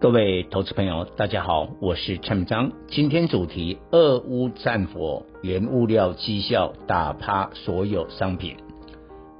各位投资朋友，大家好，我是陈章。今天主题：俄乌战火，原物料绩效打趴所有商品。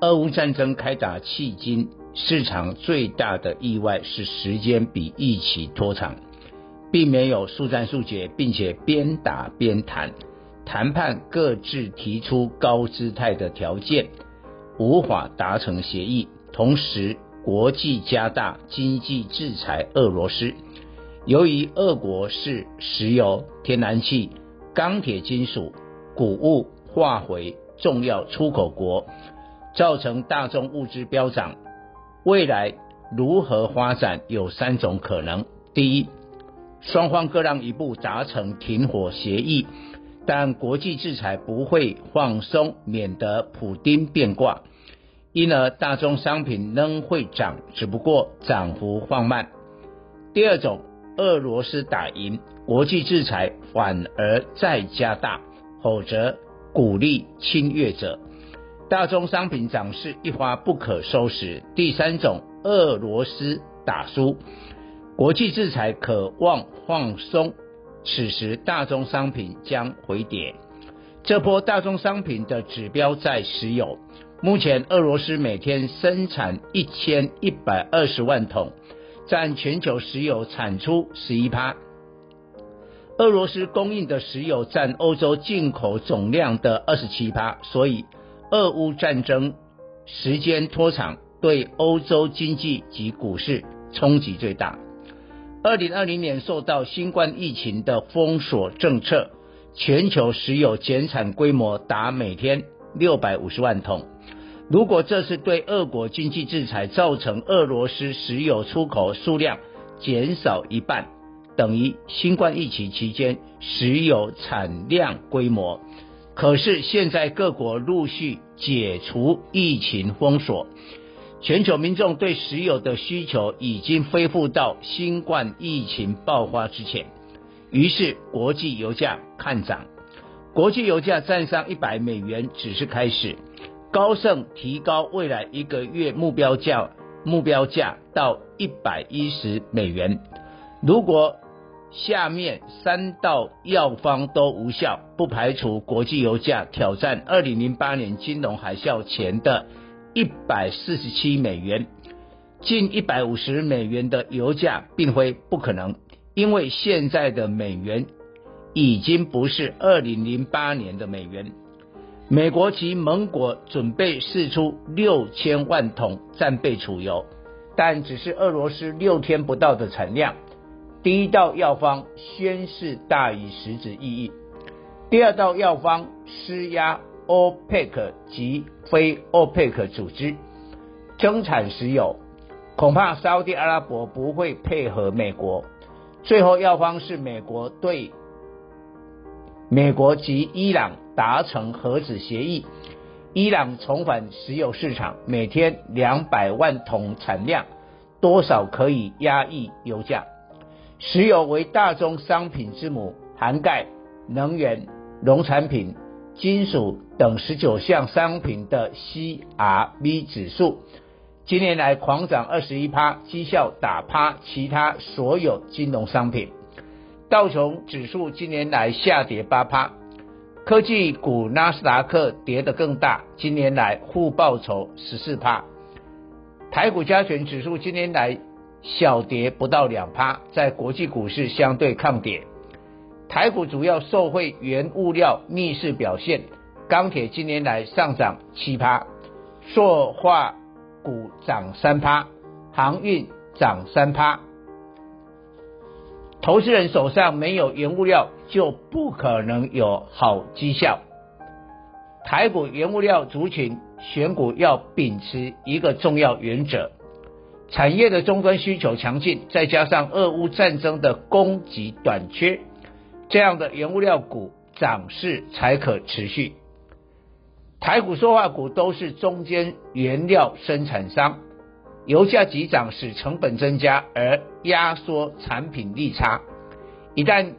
俄乌战争开打迄今，市场最大的意外是时间比预期拖长，并没有速战速决，并且边打边谈，谈判各自提出高姿态的条件。无法达成协议，同时国际加大经济制裁俄罗斯。由于俄国是石油、天然气、钢铁、金属、谷物、化肥重要出口国，造成大宗物资飙涨。未来如何发展有三种可能：第一，双方各让一步达成停火协议，但国际制裁不会放松，免得普丁变卦。因而，大宗商品仍会涨，只不过涨幅放慢。第二种，俄罗斯打赢，国际制裁反而再加大，否则鼓励侵略者，大宗商品涨势一发不可收拾。第三种，俄罗斯打输，国际制裁渴望放松，此时大宗商品将回跌。这波大宗商品的指标在石油。目前，俄罗斯每天生产一千一百二十万桶，占全球石油产出十一趴。俄罗斯供应的石油占欧洲进口总量的二十七趴，所以俄乌战争时间拖长，对欧洲经济及股市冲击最大。二零二零年受到新冠疫情的封锁政策，全球石油减产规模达每天六百五十万桶。如果这次对俄国经济制裁造成俄罗斯石油出口数量减少一半，等于新冠疫情期间石油产量规模。可是现在各国陆续解除疫情封锁，全球民众对石油的需求已经恢复到新冠疫情爆发之前，于是国际油价看涨，国际油价站上一百美元只是开始。高盛提高未来一个月目标价，目标价到一百一十美元。如果下面三道药方都无效，不排除国际油价挑战二零零八年金融海啸前的一百四十七美元。近一百五十美元的油价并非不可能，因为现在的美元已经不是二零零八年的美元。美国及盟国准备释出六千万桶战备储油，但只是俄罗斯六天不到的产量。第一道药方宣示大于实质意义，第二道药方施压欧佩克及非欧佩克组织增产石油，恐怕沙乌地阿拉伯不会配合美国。最后药方是美国对美国及伊朗。达成核子协议，伊朗重返石油市场，每天两百万桶产量，多少可以压抑油价。石油为大宗商品之母，涵盖能源、农产品、金属等十九项商品的 CRB 指数，今年来狂涨二十一趴，绩效打趴其他所有金融商品。道琼指数今年来下跌八趴。科技股纳斯达克跌得更大，今年来负报酬十四趴。台股加权指数今年来小跌不到两趴，在国际股市相对抗跌。台股主要受惠原物料逆势表现，钢铁今年来上涨七趴，塑化股涨三趴，航运涨三趴。投资人手上没有原物料，就不可能有好绩效。台股原物料族群选股要秉持一个重要原则：产业的终端需求强劲，再加上俄乌战争的供给短缺，这样的原物料股涨势才可持续。台股塑化股都是中间原料生产商，油价急涨使成本增加而压缩产品利差，一旦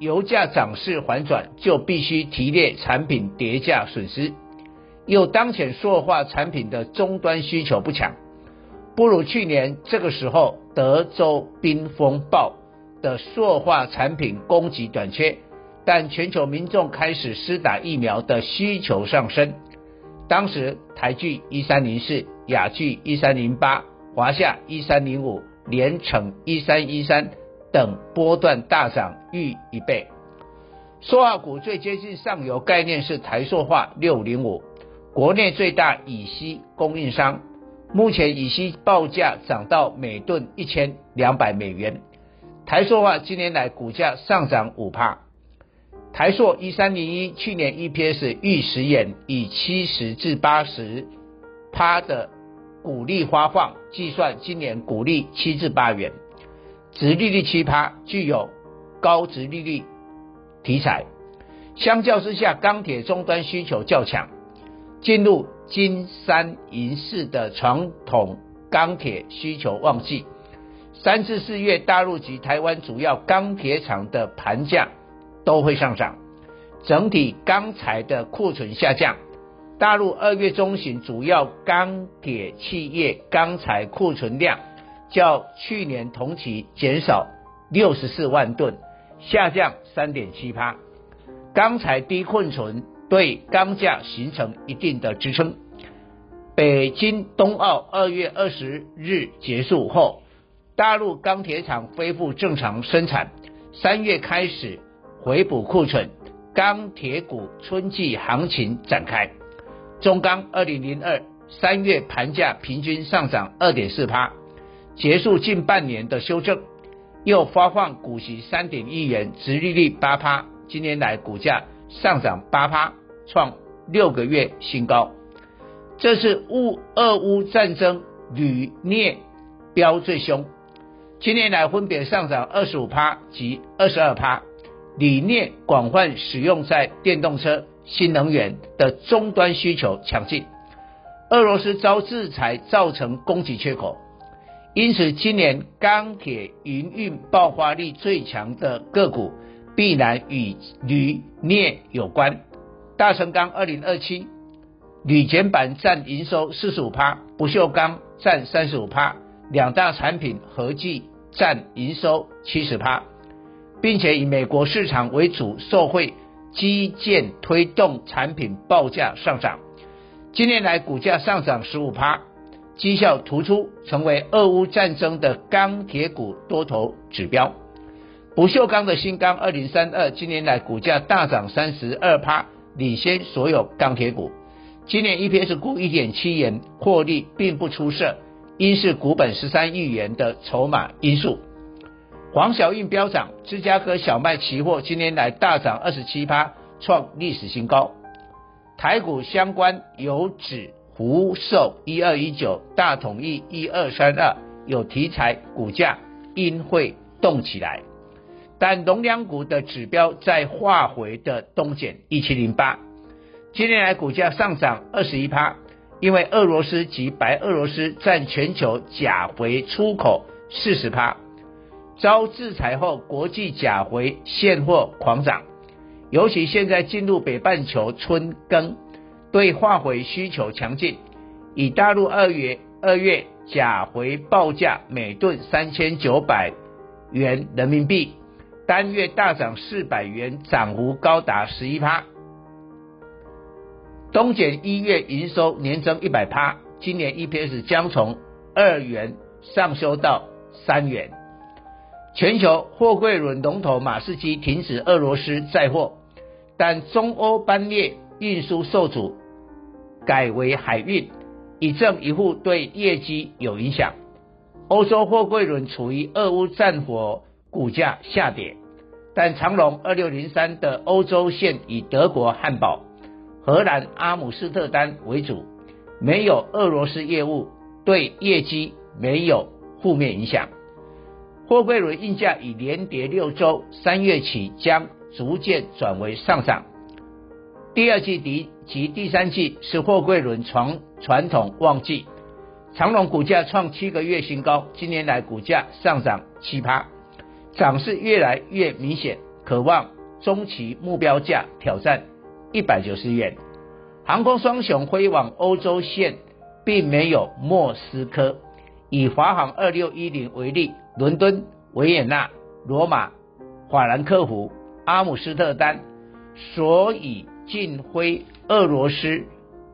油价涨势缓转，就必须提列产品跌价损失。又当前塑化产品的终端需求不强，不如去年这个时候德州冰风暴的塑化产品供给短缺。但全球民众开始施打疫苗的需求上升，当时台聚一三零四、亚聚一三零八、华夏一三零五、联成一三一三等波段大涨逾一倍。塑化股最接近上游概念是台塑化六零五，国内最大乙烯供应商，目前乙烯报价涨到每吨一千两百美元。台塑化今年来股价上涨五趴。台塑一三零一去年 EPS 逾十元，以七十至八十趴的股利发放计算，今年股利七至八元，殖利率七趴，具有高殖利率题材。相较之下，钢铁终端需求较强，进入金三银四的传统钢铁需求旺季，三至四月大陆及台湾主要钢铁厂的盘价。都会上涨，整体钢材的库存下降。大陆二月中旬主要钢铁企业钢材库存量较去年同期减少六十四万吨，下降三点七趴。钢材低库存对钢价形成一定的支撑。北京冬奥二月二十日结束后，大陆钢铁厂恢复正常生产，三月开始。回补库存，钢铁股春季行情展开。中钢二零零二三月盘价平均上涨二点四趴，结束近半年的修正，又发放股息三点一元，殖利率八趴，今年来股价上涨八趴，创六个月新高。这是乌俄乌战争铝镍飙最凶，今年来分别上涨二十五趴及二十二趴。锂镍广泛使用在电动车、新能源的终端需求强劲。俄罗斯遭制裁造成供给缺口，因此今年钢铁营运爆发力最强的个股必然与铝镍有关。大成钢二零二七，铝减板占营收四十五趴，不锈钢占三十五趴，两大产品合计占营收七十趴。并且以美国市场为主，受惠基建推动产品报价上涨。今年来股价上涨十五趴，绩效突出，成为俄乌战争的钢铁股多头指标。不锈钢的新钢二零三二，今年来股价大涨三十二趴，领先所有钢铁股。今年 EPS 估一点七元，获利并不出色，因是股本十三亿元的筹码因素。黄小印飙涨，芝加哥小麦期货今年来大涨二十七趴，创历史新高。台股相关有指福寿一二一九、大统一一二三二有题材，股价应会动起来。但农粮股的指标在化回的东减一七零八，今年来股价上涨二十一趴，因为俄罗斯及白俄罗斯占全球钾肥出口四十趴。遭制裁后，国际甲回现货狂涨，尤其现在进入北半球春耕，对化肥需求强劲。以大陆二月二月甲回报价每吨三千九百元人民币，单月大涨四百元，涨幅高达十一趴。东碱一月营收年增一百趴，今年 EPS 将从二元上修到三元。全球货柜轮龙头马士基停止俄罗斯载货，但中欧班列运输受阻，改为海运，一正一负对业绩有影响。欧洲货柜轮处于俄乌战火，股价下跌，但长龙二六零三的欧洲线以德国汉堡、荷兰阿姆斯特丹为主，没有俄罗斯业务，对业绩没有负面影响。货柜轮运价已连跌六周，三月起将逐渐转为上涨。第二季底及第三季是货柜轮传传统旺季，长荣股价创七个月新高，今年来股价上涨七趴，涨势越来越明显，可望中期目标价挑战一百九十元。航空双雄飞往欧洲线并没有莫斯科，以华航二六一零为例。伦敦、维也纳、罗马、法兰克福、阿姆斯特丹，所以禁飞俄罗斯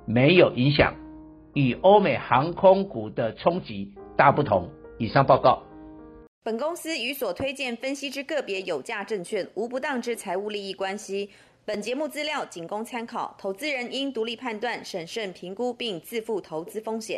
没有影响，与欧美航空股的冲击大不同。以上报告。本公司与所推荐分析之个别有价证券无不当之财务利益关系。本节目资料仅供参考，投资人应独立判断、审慎评估并自负投资风险。